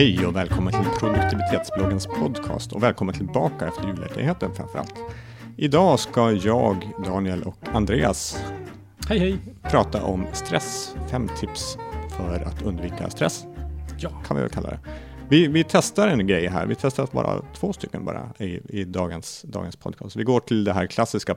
Hej och välkommen till produktivitetsbloggens podcast och välkommen tillbaka efter julledigheten framförallt. Idag ska jag, Daniel och Andreas Hej hej! prata om stress. Fem tips för att undvika stress, Ja, kan vi väl kalla det. Vi, vi testar en grej här. Vi testar bara två stycken bara i, i dagens, dagens podcast. Vi går till det här klassiska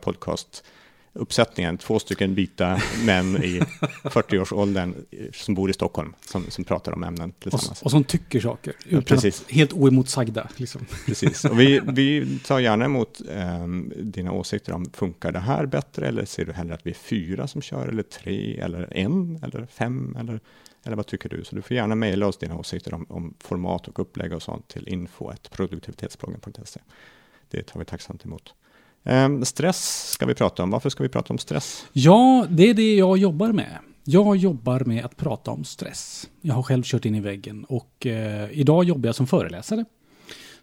podcastuppsättningen. Två stycken vita män i 40-årsåldern som bor i Stockholm som, som pratar om ämnen och, tillsammans. och som tycker saker. Ja, precis. helt oemotsagda. Liksom. Precis, och vi, vi tar gärna emot ehm, dina åsikter om funkar det här bättre eller ser du hellre att vi är fyra som kör eller tre eller en eller fem eller, eller vad tycker du? Så du får gärna mejla oss dina åsikter om, om format och upplägg och sånt till info.produktivitetsbloggen.se. Det tar vi tacksamt emot. Ehm, stress ska vi prata om. Varför ska vi prata om stress? Ja, det är det jag jobbar med. Jag jobbar med att prata om stress. Jag har själv kört in i väggen och eh, idag jobbar jag som föreläsare.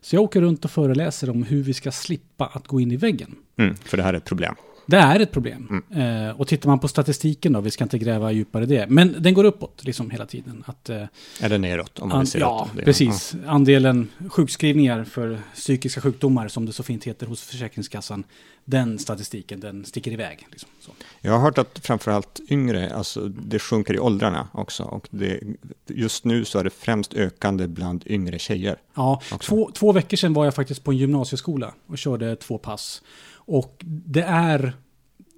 Så jag åker runt och föreläser om hur vi ska slippa att gå in i väggen. Mm, för det här är ett problem. Det är ett problem. Eh, och tittar man på statistiken då, vi ska inte gräva djupare i det, men den går uppåt liksom hela tiden. Att, eh, Eller neråt om man An, vill se ja, det. precis. Andelen sjukskrivningar för psykiska sjukdomar, som det så fint heter hos Försäkringskassan, den statistiken, den sticker iväg. Liksom. Jag har hört att framförallt yngre, alltså det sjunker i åldrarna också. Och det, just nu så är det främst ökande bland yngre tjejer. Ja, två, två veckor sedan var jag faktiskt på en gymnasieskola och körde två pass. Och det är,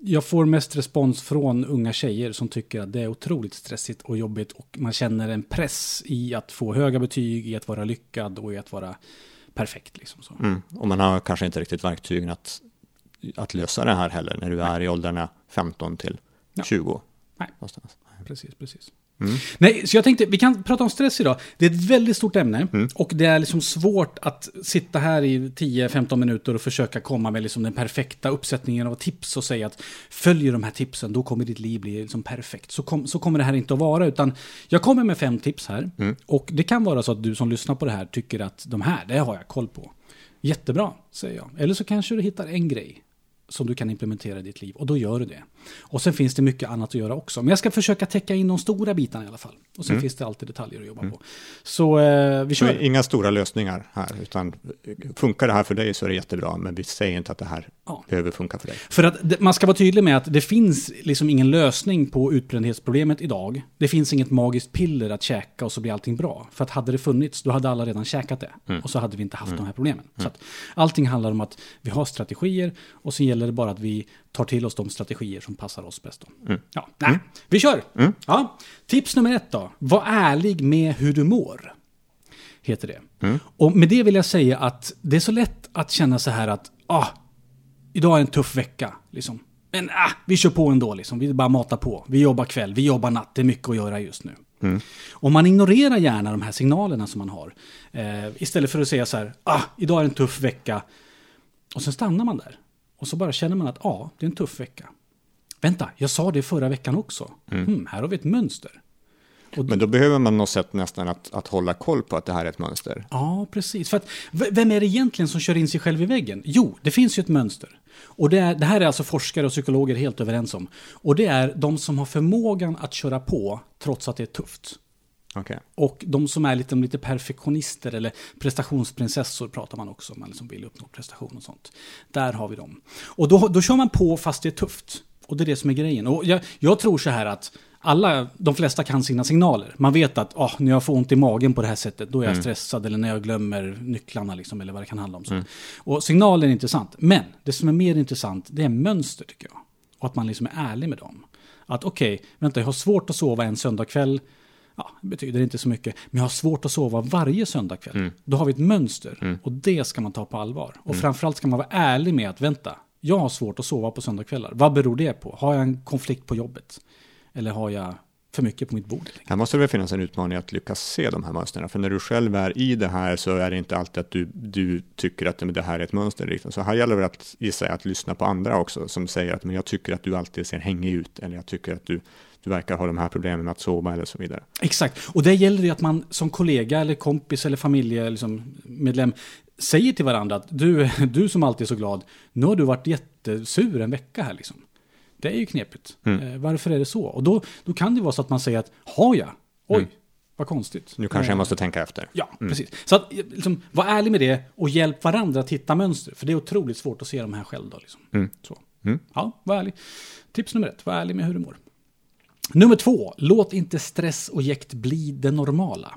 jag får mest respons från unga tjejer som tycker att det är otroligt stressigt och jobbigt och man känner en press i att få höga betyg, i att vara lyckad och i att vara perfekt. Liksom så. Mm. Och man har kanske inte riktigt verktygen att, att lösa det här heller när du är i åldrarna 15 till Ja. 20. Nej. Någonstans. Precis, precis. Mm. Nej, så jag tänkte, vi kan prata om stress idag. Det är ett väldigt stort ämne Mm. och det är liksom svårt att sitta här i 10-15 minuter och försöka komma med liksom den perfekta uppsättningen av tips och säga att följer de här tipsen, då kommer ditt liv bli liksom perfekt. Så, kom, så kommer det här inte att vara, utan jag kommer med fem tips här. Mm. Och det kan vara så att du som lyssnar på det här tycker att de här, det har jag koll på. Jättebra, säger jag. Eller så kanske du hittar en grej som du kan implementera i ditt liv och då gör du det. Och sen finns det mycket annat att göra också. Men jag ska försöka täcka in de stora bitarna i alla fall. Och sen finns det alltid detaljer att jobba på. Så eh, vi kör. inga stora lösningar här, utan funkar det här för dig så är det jättebra, men vi säger inte att det här Ja. behöver funka för dig. För att man ska vara tydlig med att det finns liksom ingen lösning på utbrändhetsproblemet idag. Det finns inget magiskt piller att käka och så blir allting bra. För att hade det funnits, då hade alla redan käkat det. Och så hade vi inte haft de här problemen. Så att allting handlar om att vi har strategier och så gäller det bara att vi tar till oss de strategier som passar oss bäst. Då. Ja, nej, vi kör! Ja. Tips nummer ett då. Var ärlig med hur du mår. Heter det. Och med det vill jag säga att det är så lätt att känna så här att ah, idag är en tuff vecka. Liksom. Men ah, vi kör på ändå, liksom. vi bara matar på. Vi jobbar kväll, vi jobbar natt, det är mycket att göra just nu. Och man ignorerar gärna de här signalerna som man har. Eh, istället för att säga så här, ah, idag är en tuff vecka. Och sen stannar man där. Och så bara känner man att ja, det är en tuff vecka. Vänta, jag sa det förra veckan också. Hmm, här har vi ett mönster. Men då behöver man något sätt nästan att, att hålla koll på att det här är ett mönster. Ja, precis. För att, vem är det egentligen som kör in sig själv i väggen? Jo, det finns ju ett mönster. Och det, är, det här är alltså forskare och psykologer helt överens om. Och det är de som har förmågan att köra på trots att det är tufft. Okej. Och de som är lite, lite perfektionister eller prestationsprinsessor pratar man också om, man liksom vill uppnå prestation och sånt. Där har vi dem. Och då, då kör man på fast det är tufft. Och det är det som är grejen. Och jag, jag tror så här att alla, de flesta kan sina signaler. Man vet att ah, när jag får ont i magen på det här sättet, då är jag stressad. Eller när jag glömmer nycklarna, liksom, eller vad det kan handla om. Så. Och signaler är intressant. Men det som är mer intressant, det är mönster tycker jag. Och att man liksom är ärlig med dem. Att okej, vänta, jag har svårt att sova en söndagkväll. Ja, det betyder inte så mycket. Men jag har svårt att sova varje söndagkväll. Då har vi ett mönster. Och det ska man ta på allvar. Och framförallt ska man vara ärlig med att vänta, jag har svårt att sova på söndagkvällar. Vad beror det på? Har jag en konflikt på jobbet? Eller har jag för mycket på mitt bord? Här måste det väl finnas en utmaning att lyckas se de här mönstren. För när du själv är i det här så är det inte alltid att du, du tycker att det här är ett mönster. Liksom. Så här gäller det att gissa att lyssna på andra också som säger att men jag tycker att du alltid ser hängig ut. Eller jag tycker att du, du verkar ha de här problemen med att sova eller så vidare. Exakt. Och det gäller ju att man som kollega eller kompis eller familjemedlem liksom, medlem säger till varandra att du, du som alltid är så glad, nu har du varit jättesur en vecka här liksom. Det är ju knepigt. Eh, varför är det så? Och då, då kan det vara så att man säger att, har jag? Oj, Vad konstigt. Nu kanske jag Eh, måste tänka efter. Ja, precis. Så att, liksom, var ärlig med det och hjälp varandra att hitta mönster. För det är otroligt svårt att se de här själv då. Liksom. Mm. Så. Mm. Ja, var ärlig. Tips nummer ett, var ärlig med hur du mår. Nummer två, låt inte stress och jäkt bli det normala.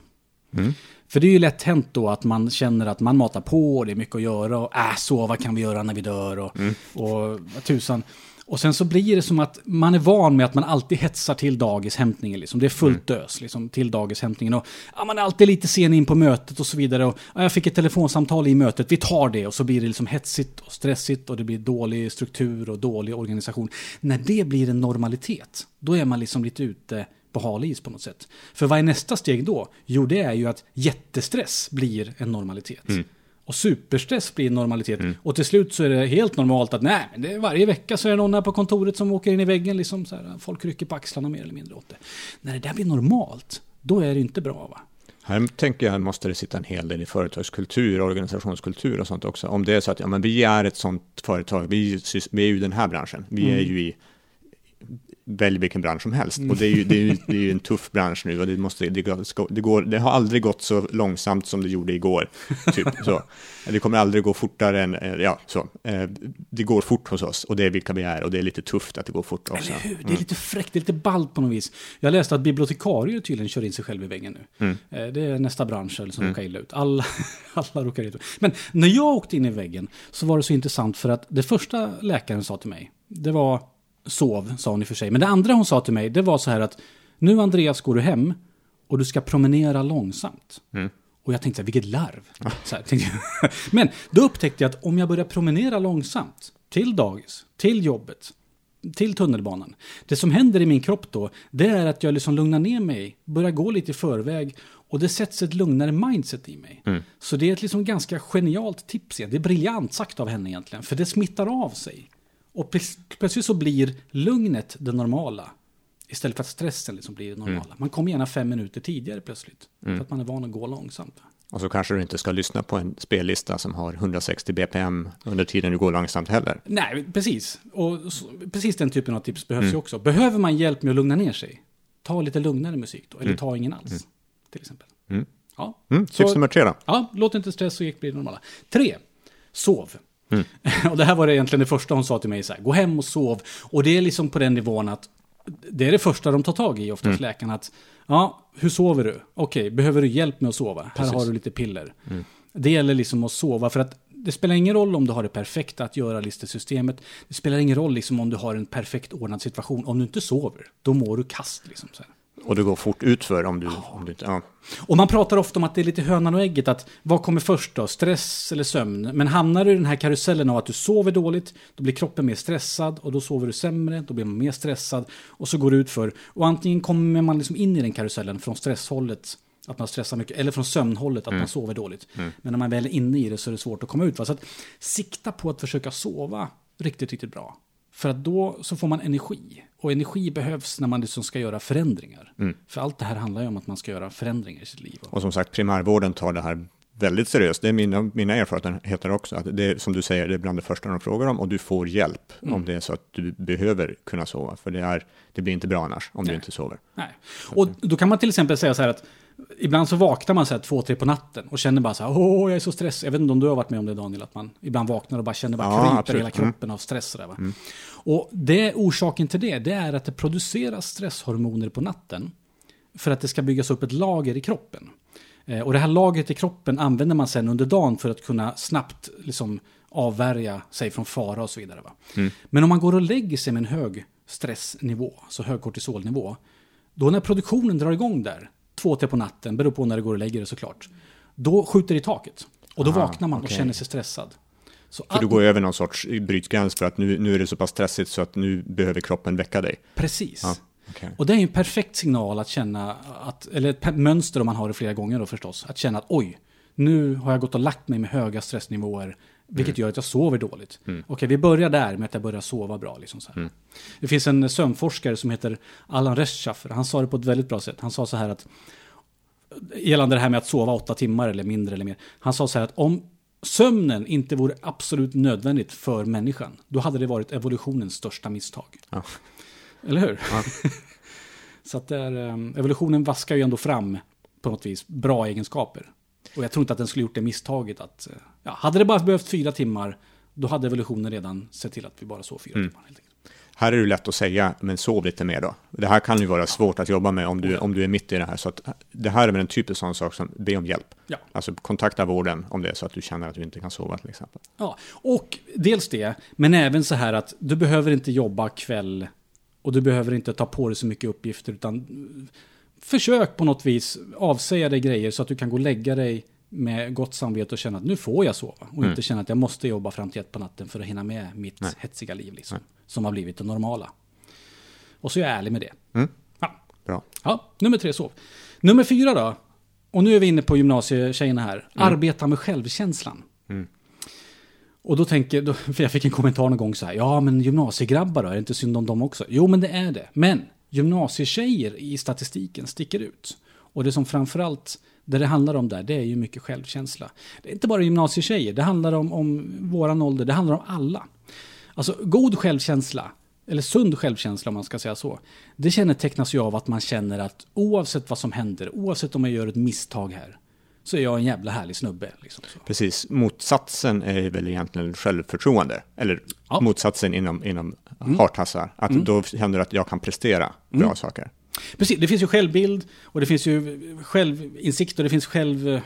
Mm. För det är ju lätt hänt då att man känner att man matar på och det är mycket att göra och äh, sova kan vi göra när vi dör och, Mm. och tusan. Och sen så blir det som att man är van med att man alltid hetsar till dagishämtningen. Liksom. Det är fullt Mm. dös liksom, till dagishämtningen. Och, ja, man är alltid lite sen in på mötet och så vidare. Och, ja, jag fick ett telefonsamtal i mötet, vi tar det. Och så blir det liksom hetsigt och stressigt och det blir dålig struktur och dålig organisation. När det blir en normalitet, då är man liksom lite ute på hal is på något sätt. För vad är nästa steg då? Jo, det är ju att jättestress blir en normalitet. Och superstress blir normalitet. Och till slut så är det helt normalt att nej, men det är varje vecka så är det någon här på kontoret som åker in i väggen. Liksom så här, folk rycker på axlarna mer eller mindre åt det. När det där blir normalt, då är det inte bra va? Här tänker jag måste det sitta en hel del i företagskultur, organisationskultur och sånt också. Om det är så att ja, men vi är ett sånt företag, vi, vi är ju i den här branschen, vi är ju i välj vilken bransch som helst. Och det är ju, det är ju, det är ju en tuff bransch nu och det, måste, det, det, går, det har aldrig gått så långsamt som det gjorde igår. Typ, så. Det kommer aldrig gå fortare än, eh, ja, så. Eh, Det går fort hos oss och det är vilka vi är och det är lite tufft att det går fort också. Eller hur? Det är lite fräckt, det är lite ballt på något vis. Jag läste att bibliotekarier tydligen kör in sig själv i väggen nu. Eh, Det är nästa bransch som råkar illa ut. Alla, alla råkar illa ut. Men när jag åkte in i väggen så var det så intressant för att det första läkaren sa till mig, det var sov, sa hon i och för sig. Men det andra hon sa till mig, det var så här att nu Andreas går du hem och du ska promenera långsamt. Och jag tänkte, så här, vilket larv. Så här. Men då upptäckte jag att om jag börjar promenera långsamt till dagis, till jobbet, till tunnelbanan. Det som händer i min kropp då, det är att jag liksom lugnar ner mig, börjar gå lite i förväg och det sätts ett lugnare mindset i mig. Så det är ett liksom ganska genialt tips. Det är briljant sagt av henne egentligen, för det smittar av sig. Och plöts- plötsligt så blir lugnet det normala. Istället för att stressen liksom blir det normala. Man kommer gärna fem minuter tidigare plötsligt. För att man är van att gå långsamt. Och så kanske du inte ska lyssna på en spellista som har 160 bpm under tiden du går långsamt heller. Nej, precis. Och så, precis den typen av tips behövs ju också. Behöver man hjälp med att lugna ner sig? Ta lite lugnare musik då, eller ta ingen alls. Till exempel. Mm. Ja. Mm, tips nummer tre då. Ja, låt inte stress och gick bli normala. Tre, sov. och det här var det egentligen det första hon sa till mig, så här, gå hem och sov. Och det är liksom på den nivån att det är det första de tar tag i oftast läkarna. Att, ja, hur sover du? Okej, behöver du hjälp med att sova? Här har du lite piller. Det gäller liksom att sova för att det spelar ingen roll om du har det perfekta att göra listesystemet. Det spelar ingen roll liksom om du har en perfekt ordnad situation. Om du inte sover, då mår du kast. Liksom, så här. Och det går fort utför om du, om du inte... Ja. Och man pratar ofta om att det är lite hönan och ägget, att vad kommer först då? Stress eller sömn? Men hamnar du i den här karusellen av att du sover dåligt, då blir kroppen mer stressad och då sover du sämre, då blir man mer stressad och så går det ut för. Och antingen kommer man liksom in i den karusellen från stresshållet, att man stressar mycket, eller från sömnhållet, att man sover dåligt. Men när man väl är inne i det så är det svårt att komma ut. Va? Så att sikta på att försöka sova riktigt, riktigt bra. För att då så får man energi. Och energi behövs när man liksom ska göra förändringar. För allt det här handlar ju om att man ska göra förändringar i sitt liv. Och som sagt, primärvården tar det här väldigt seriöst. Det är mina, mina erfarenheter också. Att det som du säger, det är bland det första de frågar om och du får hjälp om det är så att du behöver kunna sova. För det, är, det blir inte bra annars om du inte sover. Nej. Och då kan man till exempel säga så här att ibland så vaknar man så här två, tre på natten och känner bara så här, åh, jag är så stressad. Jag vet inte om du har varit med om det Daniel, att man ibland vaknar och bara känner bara Ja, kryper absolut. hela kroppen av stress. Där, va? Och det, orsaken till det, det är att det produceras stresshormoner på natten för att det ska byggas upp ett lager i kroppen. Eh, Och det här lagret i kroppen använder man sen under dagen för att kunna snabbt liksom avvärja sig från fara och så vidare. Va? Men om man går och lägger sig med en hög stressnivå, så hög kortisolnivå, då när produktionen drar igång där, två, tre på natten, beror på när det går och lägger det såklart, då skjuter det i taket. Och då Aha, vaknar man och okej. känner sig stressad. Så För du går över någon sorts brytgräns för att nu, nu är det så pass stressigt så att nu behöver kroppen väcka dig. Precis. Ja, okej. Och det är en perfekt signal att känna, att, eller ett mönster om man har det flera gånger då förstås, att känna att oj, nu har jag gått och lagt mig med höga stressnivåer, vilket gör att jag sover dåligt. Okej, vi börjar där med att jag börjar sova bra. Liksom så här. Det finns en sömnforskare som heter Alan Reschaffer, han sa det på ett väldigt bra sätt. Han sa så här att, gällande det här med att sova åtta timmar eller mindre eller mer, han sa så här att om sömnen inte vore absolut nödvändigt för människan, då hade det varit evolutionens största misstag. Ja. Eller hur? Så att där, eh, evolutionen vaskar ju ändå fram på något vis bra egenskaper. Och jag tror inte att den skulle gjort det misstaget att, eh, ja, hade det bara behövt fyra timmar, då hade evolutionen redan sett till att vi bara sov fyra timmar. Helt enkelt. Här är det lätt att säga, men sov lite mer då. Det här kan ju vara svårt att jobba med om du, om du är mitt i det här. Så att det här är väl en typisk sån sak som be om hjälp. Ja. Alltså kontakta vården om det är så att du känner att du inte kan sova till exempel. Ja, och dels det, men även så här att du behöver inte jobba kväll och du behöver inte ta på dig så mycket uppgifter utan försök på något vis avsäga dig grejer så att du kan gå och lägga dig med gott samvete och känna att nu får jag sova och inte känna att jag måste jobba fram till ett på natten för att hinna med mitt Nej. hetsiga liv liksom, som har blivit det normala. Och så är jag ärlig med det. Mm. Ja. Bra. Ja, nummer tre sov. Nummer fyra då. Och nu är vi inne på gymnasietjejerna här. Arbeta med självkänslan. Mm. Och då tänker, för jag fick en kommentar någon gång så här. Ja, men gymnasiegrabbar då? Är det inte synd om dem också? Jo, men det är det. Men gymnasietjejer i statistiken sticker ut. Och det som framförallt, det det handlar om där, det är ju mycket självkänsla. Det är inte bara gymnasietjejer, det handlar om, om våran ålder, det handlar om alla. Alltså god självkänsla, eller sund självkänsla om man ska säga så. Det kännetecknas ju av att man känner att oavsett vad som händer, oavsett om jag gör ett misstag här, så är jag en jävla härlig snubbe. Liksom. Precis, motsatsen är väl egentligen självförtroende. Eller Ja. motsatsen inom, inom hartassar. Att då händer det att jag kan prestera bra saker. Precis, det finns ju självbild och det finns ju självinsikt och det finns själv...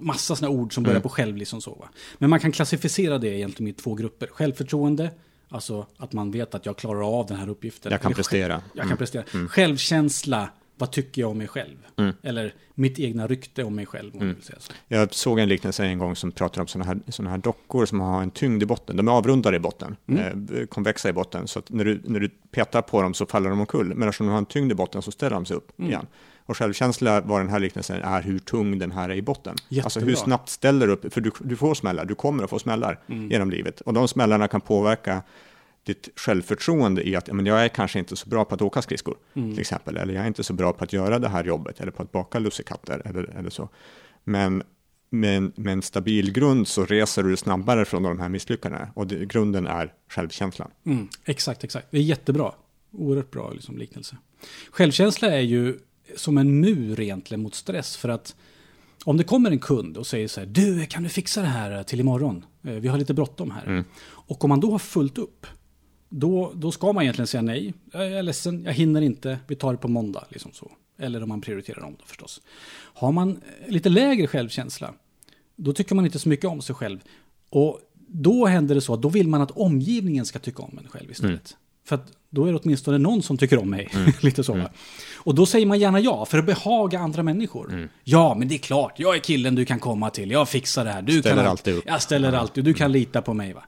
Massa sådana ord som börjar på själv liksom så. Va? Men man kan klassificera det egentligen i två grupper. Självförtroende, alltså att man vet att jag klarar av den här uppgiften. Jag kan Eller prestera. Jag kan prestera. Självkänsla, vad tycker jag om mig själv? Eller mitt egna rykte om mig själv, om man vill säga så. Jag såg en liknelse en gång som pratade om sådana här, såna här dockor som har en tyngd i botten. De är avrundade i botten, eh, konvexa i botten. Så att när du, när du petar på dem så faller de omkull. Men eftersom de har en tyngd i botten så ställer de sig upp igen. Och självkänsla var den här liknelsen är hur tung den här är i botten. Alltså hur Jättebra. snabbt ställer du upp, för du, du får smällar, du kommer att få smällar genom livet. Och de smällarna kan påverka ditt självförtroende i att men jag är kanske inte så bra på att åka skridskor, till exempel. Eller jag är inte så bra på att göra det här jobbet, eller på att baka lussekatter, eller, eller så. Men med en, med en stabil grund så reser du snabbare från de här misslyckandena. Och det, grunden är självkänslan. Mm, exakt, exakt. Det är jättebra. Oerhört bra liksom, liknelse. Självkänsla är ju som en mur egentligen mot stress. För att om det kommer en kund och säger så här, du kan du fixa det här till imorgon? Eh, Vi har lite bråttom här. Och om man då har fullt upp, då, då ska man egentligen säga nej. Jag är ledsen, jag hinner inte, vi tar det på måndag. Liksom så. Eller om man prioriterar om då förstås. Har man eh, lite lägre självkänsla, då tycker man inte så mycket om sig själv. Och då händer det så att då vill man att omgivningen ska tycka om en själv istället. För att då är det åtminstone någon som tycker om mig. Lite så. va? Och då säger man gärna ja, för att behaga andra människor. Ja, men det är klart, jag är killen du kan komma till, jag fixar det här. Du Ställer kan alltid upp. Jag ställer alltid, du kan lita på mig. va.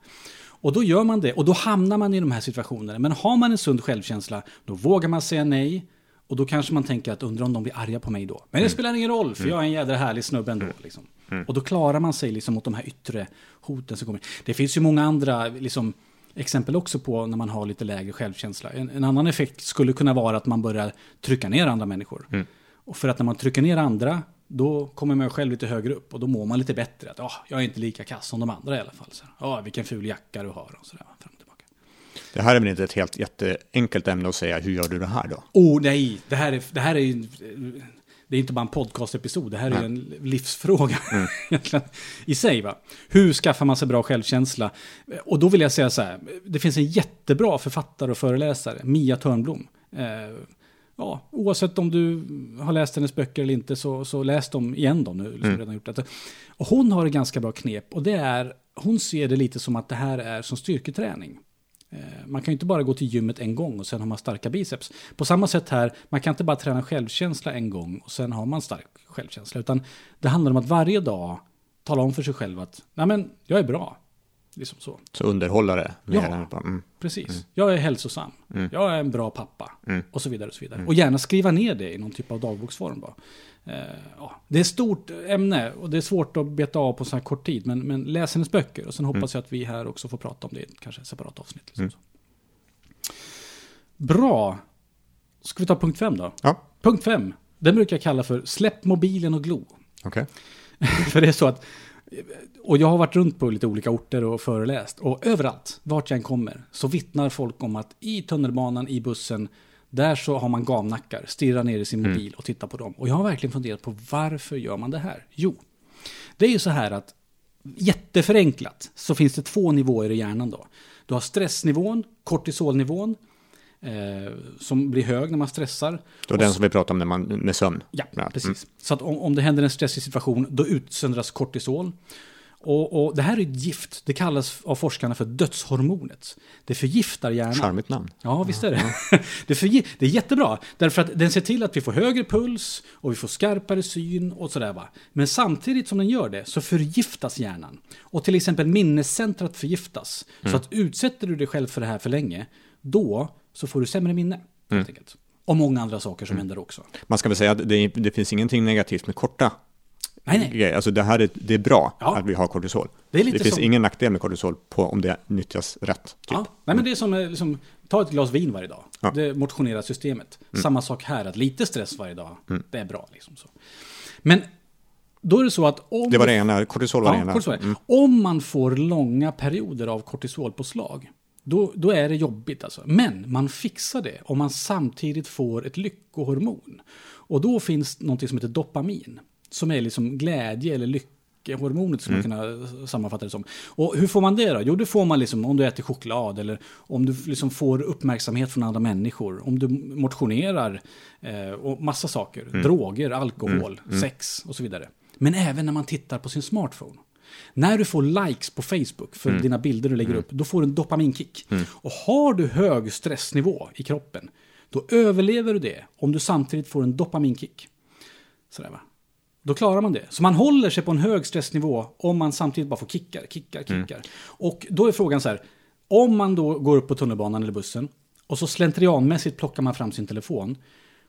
Och då gör man det, och då hamnar man i de här situationerna. Men har man en sund självkänsla, då vågar man säga nej. Och då kanske man tänker att undrar om de blir arga på mig då. Men det spelar ingen roll, för jag är en jädra härlig snubbe ändå. Liksom. Och då klarar man sig liksom mot de här yttre hoten som kommer. Det finns ju många andra liksom, exempel också på när man har lite lägre självkänsla. En, en annan effekt skulle kunna vara att man börjar trycka ner andra människor. Och för att när man trycker ner andra, då kommer man själv lite högre upp och då mår man lite bättre. Att "Ah, jag är inte lika kass som de andra i alla fall. Så, ah, vilken ful jacka du har och sådär. Fram och tillbaka. Det här är väl inte ett helt jätteenkelt ämne att säga, hur gör du det här då? Oh nej, det här är, det här är. Det är inte bara en podcastepisod, det här är en livsfråga egentligen, i sig. Va? Hur skaffar man sig bra självkänsla? Och då vill jag säga så här, det finns en jättebra författare och föreläsare, Mia Törnblom. Eh, ja, oavsett om du har läst hennes böcker eller inte, så, så läs dem igen då nu. Liksom redan gjort det. Och hon har ett ganska bra knep, och det är, hon ser det lite som att det här är som styrketräning. Eh, Man kan ju inte bara gå till gymmet en gång och sen har man starka biceps. På samma sätt här, man kan inte bara träna självkänsla en gång och sen har man stark självkänsla. Utan det handlar om att varje dag tala om för sig själv att, nej men, jag är bra. Liksom så. Så underhålla det. mer Ja. mm. Precis. Jag är hälsosam. Jag är en bra pappa. Och så vidare. Och så vidare. Och gärna skriva ner det i någon typ av dagboksform. Bara. Eh, ja. Det är ett stort ämne och det är svårt att beta av på så här kort tid. Men, men läs hennes böcker och sen hoppas jag att vi här också får prata om det i ett kanske separat avsnitt. Liksom så. Bra. Ska vi ta punkt fem då? Ja, Punkt fem. Den brukar jag kalla för släpp mobilen och glo. okej. För det är så att, och jag har varit runt på lite olika orter och föreläst. Och överallt, vart jag än kommer, så vittnar folk om att i tunnelbanan, i bussen, Där så har man gamnackar, stirrar ner i sin mobil och tittar på dem. Och jag har verkligen funderat på varför gör man det här? Jo, det är ju så här att jätteförenklat så finns det två nivåer i hjärnan då. Du har stressnivån, kortisolnivån, eh, som blir hög när man stressar. Då den som vi pratar om när man, med sömn. Ja, precis. Så att om, om det händer en stressig situation, då utsöndras kortisol. Och, och, det här är ett gift. Det kallas av forskarna för dödshormonet. Det förgiftar hjärnan. Charmigt namn. Ja, visst är det. det, förgi- det är jättebra. Därför att den ser till att vi får högre puls och vi får skarpare syn och sådär va. Men samtidigt som den gör det så förgiftas hjärnan. Och till exempel minnescentrat förgiftas. Så att utsätter du dig själv för det här för länge, då så får du sämre minne. Enkelt. Och många andra saker som händer också. Man ska väl säga att det, det finns ingenting negativt med korta Nej, nej. grejer. Alltså det här är, det är bra Ja. att vi har kortisol. Det lite finns som- ingen nackdel med kortisol på om det nyttjas rätt. Typ. Ja, nej men det är som, eh, liksom, ta ett glas vin varje dag. Ja. Mm. Det motionerar systemet. Samma sak här, att lite stress varje dag, det är bra. Liksom så. Men då är det så att om... Det var det ena, kortisol var det ena. kortisol. Mm. Om man får långa perioder av kortisolpåslag, då, då är det jobbigt alltså. Men man fixar det om man samtidigt får ett lyckohormon. Och då finns något som heter dopamin, som är liksom glädje eller lyckehormonet som man kan sammanfatta det som. Och hur får man det då? Jo, det får man liksom om du äter choklad eller om du liksom får uppmärksamhet från andra människor, om du motionerar eh, och massa saker, droger, alkohol, sex och så vidare. Men även när man tittar på sin smartphone. När du får likes på Facebook för dina bilder du lägger upp, då får du en dopaminkick. Och har du hög stressnivå i kroppen, då överlever du det om du samtidigt får en dopaminkick. Sådär va. Då klarar man det. Så man håller sig på en hög stressnivå om man samtidigt bara får kickar, kickar, kickar. Och då är frågan så här, om man då går upp på tunnelbanan eller bussen och så slentrianmässigt plockar man fram sin telefon,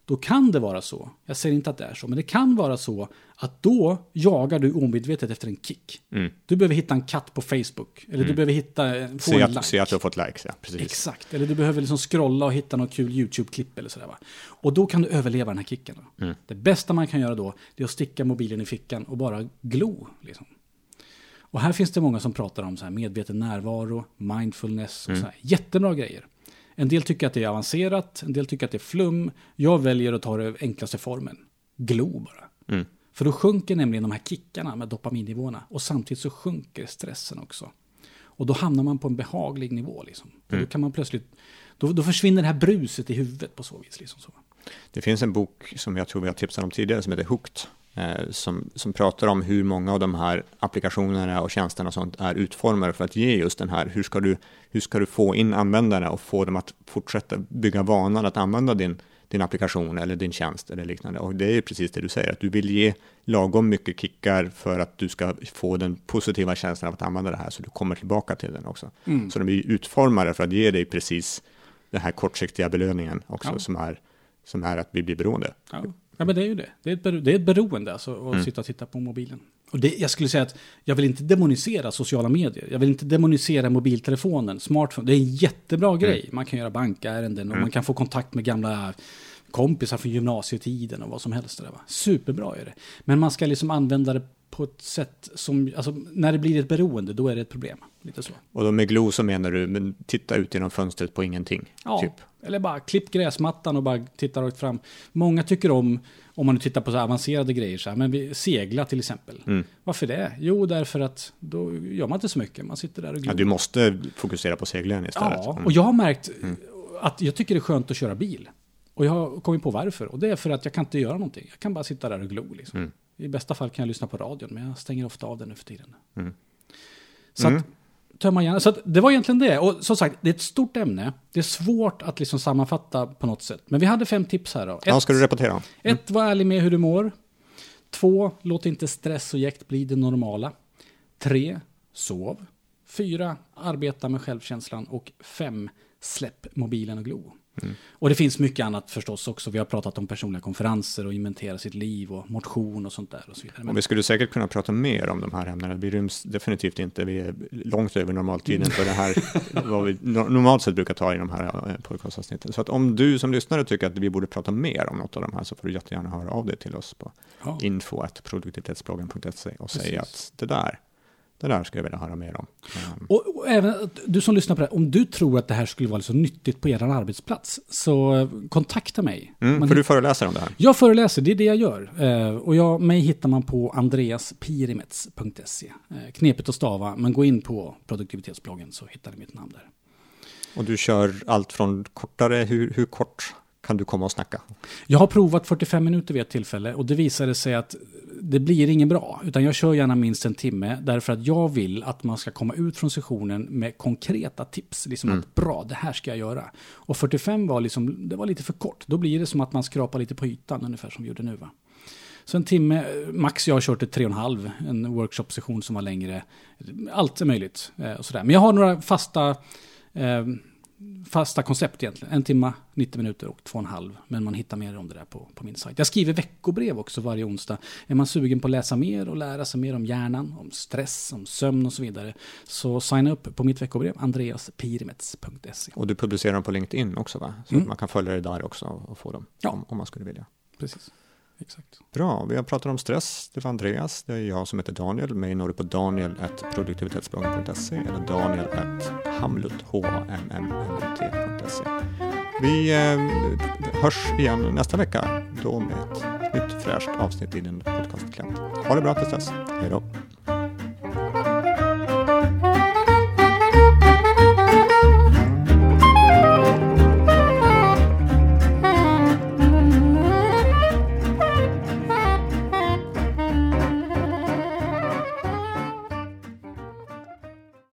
då kan det vara så, jag säger inte att det är så, men det kan vara så att då jagar du omedvetet efter en kick. Du behöver hitta en katt på Facebook, eller du behöver hitta, få Se, en att, like. se att du har fått likes, ja. Precis. Exakt, eller du behöver liksom scrolla och hitta något kul YouTube-klipp eller sådär va. Och då kan du överleva den här kicken. Mm. Det bästa man kan göra då, är att sticka mobilen i fickan och bara glo. Liksom. Och här finns det många som pratar om så här medveten närvaro, mindfulness och Mm. så här. Jättebra grejer. En del tycker att det är avancerat, en del tycker att det är flum. Jag väljer att ta det enklaste formen. Glo bara. Mm. För då sjunker nämligen de här kickarna med dopaminnivåerna. Och samtidigt så sjunker stressen också. Och då hamnar man på en behaglig nivå. Liksom. Mm. då kan man plötsligt... Då, då försvinner det här bruset i huvudet på så vis. Liksom så. Det finns en bok som jag tror vi har tipsat om tidigare som heter Hooked. Eh, som, som pratar om hur många av de här applikationerna och tjänsterna och sånt är utformade för att ge just den här, hur ska du, hur ska du få in användarna och få dem att fortsätta bygga vanan att använda din, din applikation eller din tjänst eller liknande. Och det är ju precis det du säger, att du vill ge lagom mycket kickar för att du ska få den positiva känslan av att använda det här, så du kommer tillbaka till den också. Så de är utformade för att ge dig precis den här kortsiktiga belöningen också, Ja. som, är, som är att vi blir beroende. Ja. Ja, men det är ju det. Det är ett, bero, det är ett beroende alltså, att Mm. sitta och titta på mobilen. Och det, jag skulle säga att jag vill inte demonisera sociala medier. Jag vill inte demonisera mobiltelefonen, smartphone. Det är en jättebra Mm. grej. Man kan göra bankärenden och man kan få kontakt med gamla kompisar från gymnasietiden och vad som helst. Det där, va? Superbra är det. Men man ska liksom använda det på ett sätt som, alltså när det blir ett beroende, då är det ett problem. Lite så. Och då med glo så menar du, men titta ut genom fönstret på ingenting. Ja, Typ. eller bara klipp gräsmattan och bara titta rakt fram. Många tycker om, om man nu tittar på så avancerade grejer, så här, men vi, segla till exempel. Mm. Varför det? Jo, därför att då gör man inte så mycket. Man sitter där och Ja, glor. du måste fokusera på seglingen istället. Ja, Mm. och jag har märkt att jag tycker det är skönt att köra bil. Och jag har kommit på varför. Och det är för att jag kan inte göra någonting. Jag kan bara sitta där och glo. Liksom. Mm. I bästa fall kan jag lyssna på radion, men jag stänger ofta av den nu för tiden. Mm. Så Mm. att, tömma hjärnan. Så att, det var egentligen det. Och som sagt, det är ett stort ämne. Det är svårt att liksom sammanfatta på något sätt. Men vi hade fem tips här då. Ett, Ja, ska du repetera? ett var ärlig med hur du mår. Två, låt inte stress och jäkt bli det normala. Tre, sov. Fyra, arbeta med självkänslan. Och fem, släpp mobilen och glo. Och det finns mycket annat förstås också. Vi har pratat om personliga konferenser och inventera sitt liv och motion och sånt där. Och så vidare. Men, vi skulle säkert kunna prata mer om de här ämnena. Vi ryms definitivt inte, vi är långt över normaltiden för det här, vad vi no- normalt sett brukar ta i de här eh, podcastavsnitten. Så att om du som lyssnare tycker att vi borde prata mer om något av de här så får du jättegärna höra av dig till oss på ja. info.produktivitetsbloggen.se och säga Precis. att det där, det där skulle jag vilja höra mer om. Um. Och, och, även du som lyssnar på det, om du tror att det här skulle vara så nyttigt på er arbetsplats, så kontakta mig. Mm, man för du föreläser om det här? Jag föreläser, det är det jag gör. Uh, och jag, mig hittar man på andreaspirimets.se. Uh, knepigt att stava, men gå in på produktivitetsbloggen så hittar ni mitt namn där. Och du kör allt från kortare, hur, hur kort kan du komma och snacka? Jag har provat 45 minuter vid ett tillfälle och det visade sig att det blir ingen bra. Utan jag kör gärna minst en timme därför att jag vill att man ska komma ut från sessionen med konkreta tips. Liksom mm. att bra, det här ska jag göra. Och 45 var, liksom, det var lite för kort. Då blir det som att man skrapar lite på ytan ungefär som vi gjorde nu. Va? Så en timme, max jag har kört ett tre och en halv, en workshop-session som var längre. Allt är möjligt. Eh, och sådär. Men jag har några fasta eh, fasta koncept egentligen. En timme, 90 minuter och två och en halv. Men man hittar mer om det där på, på min sajt. Jag skriver veckobrev också varje onsdag. Är man sugen på att läsa mer och lära sig mer om hjärnan, om stress, om sömn och så vidare. Så signa upp på mitt veckobrev, andreaspirimets.se. Och du publicerar dem på LinkedIn också va? Så mm. att man kan följa dig där också och få dem. Ja. Om, om man skulle vilja. Precis. Exakt. Bra, vi har pratat om stress. Det var Andreas, det är jag som heter Daniel. Mig når du på daniel.produktivitetsbloggen.se eller daniel.hamlut.se. Vi eh, hörs igen nästa vecka, då med ett nytt fräscht avsnitt i din podcastklient. Ha det bra tills dess. Hej då.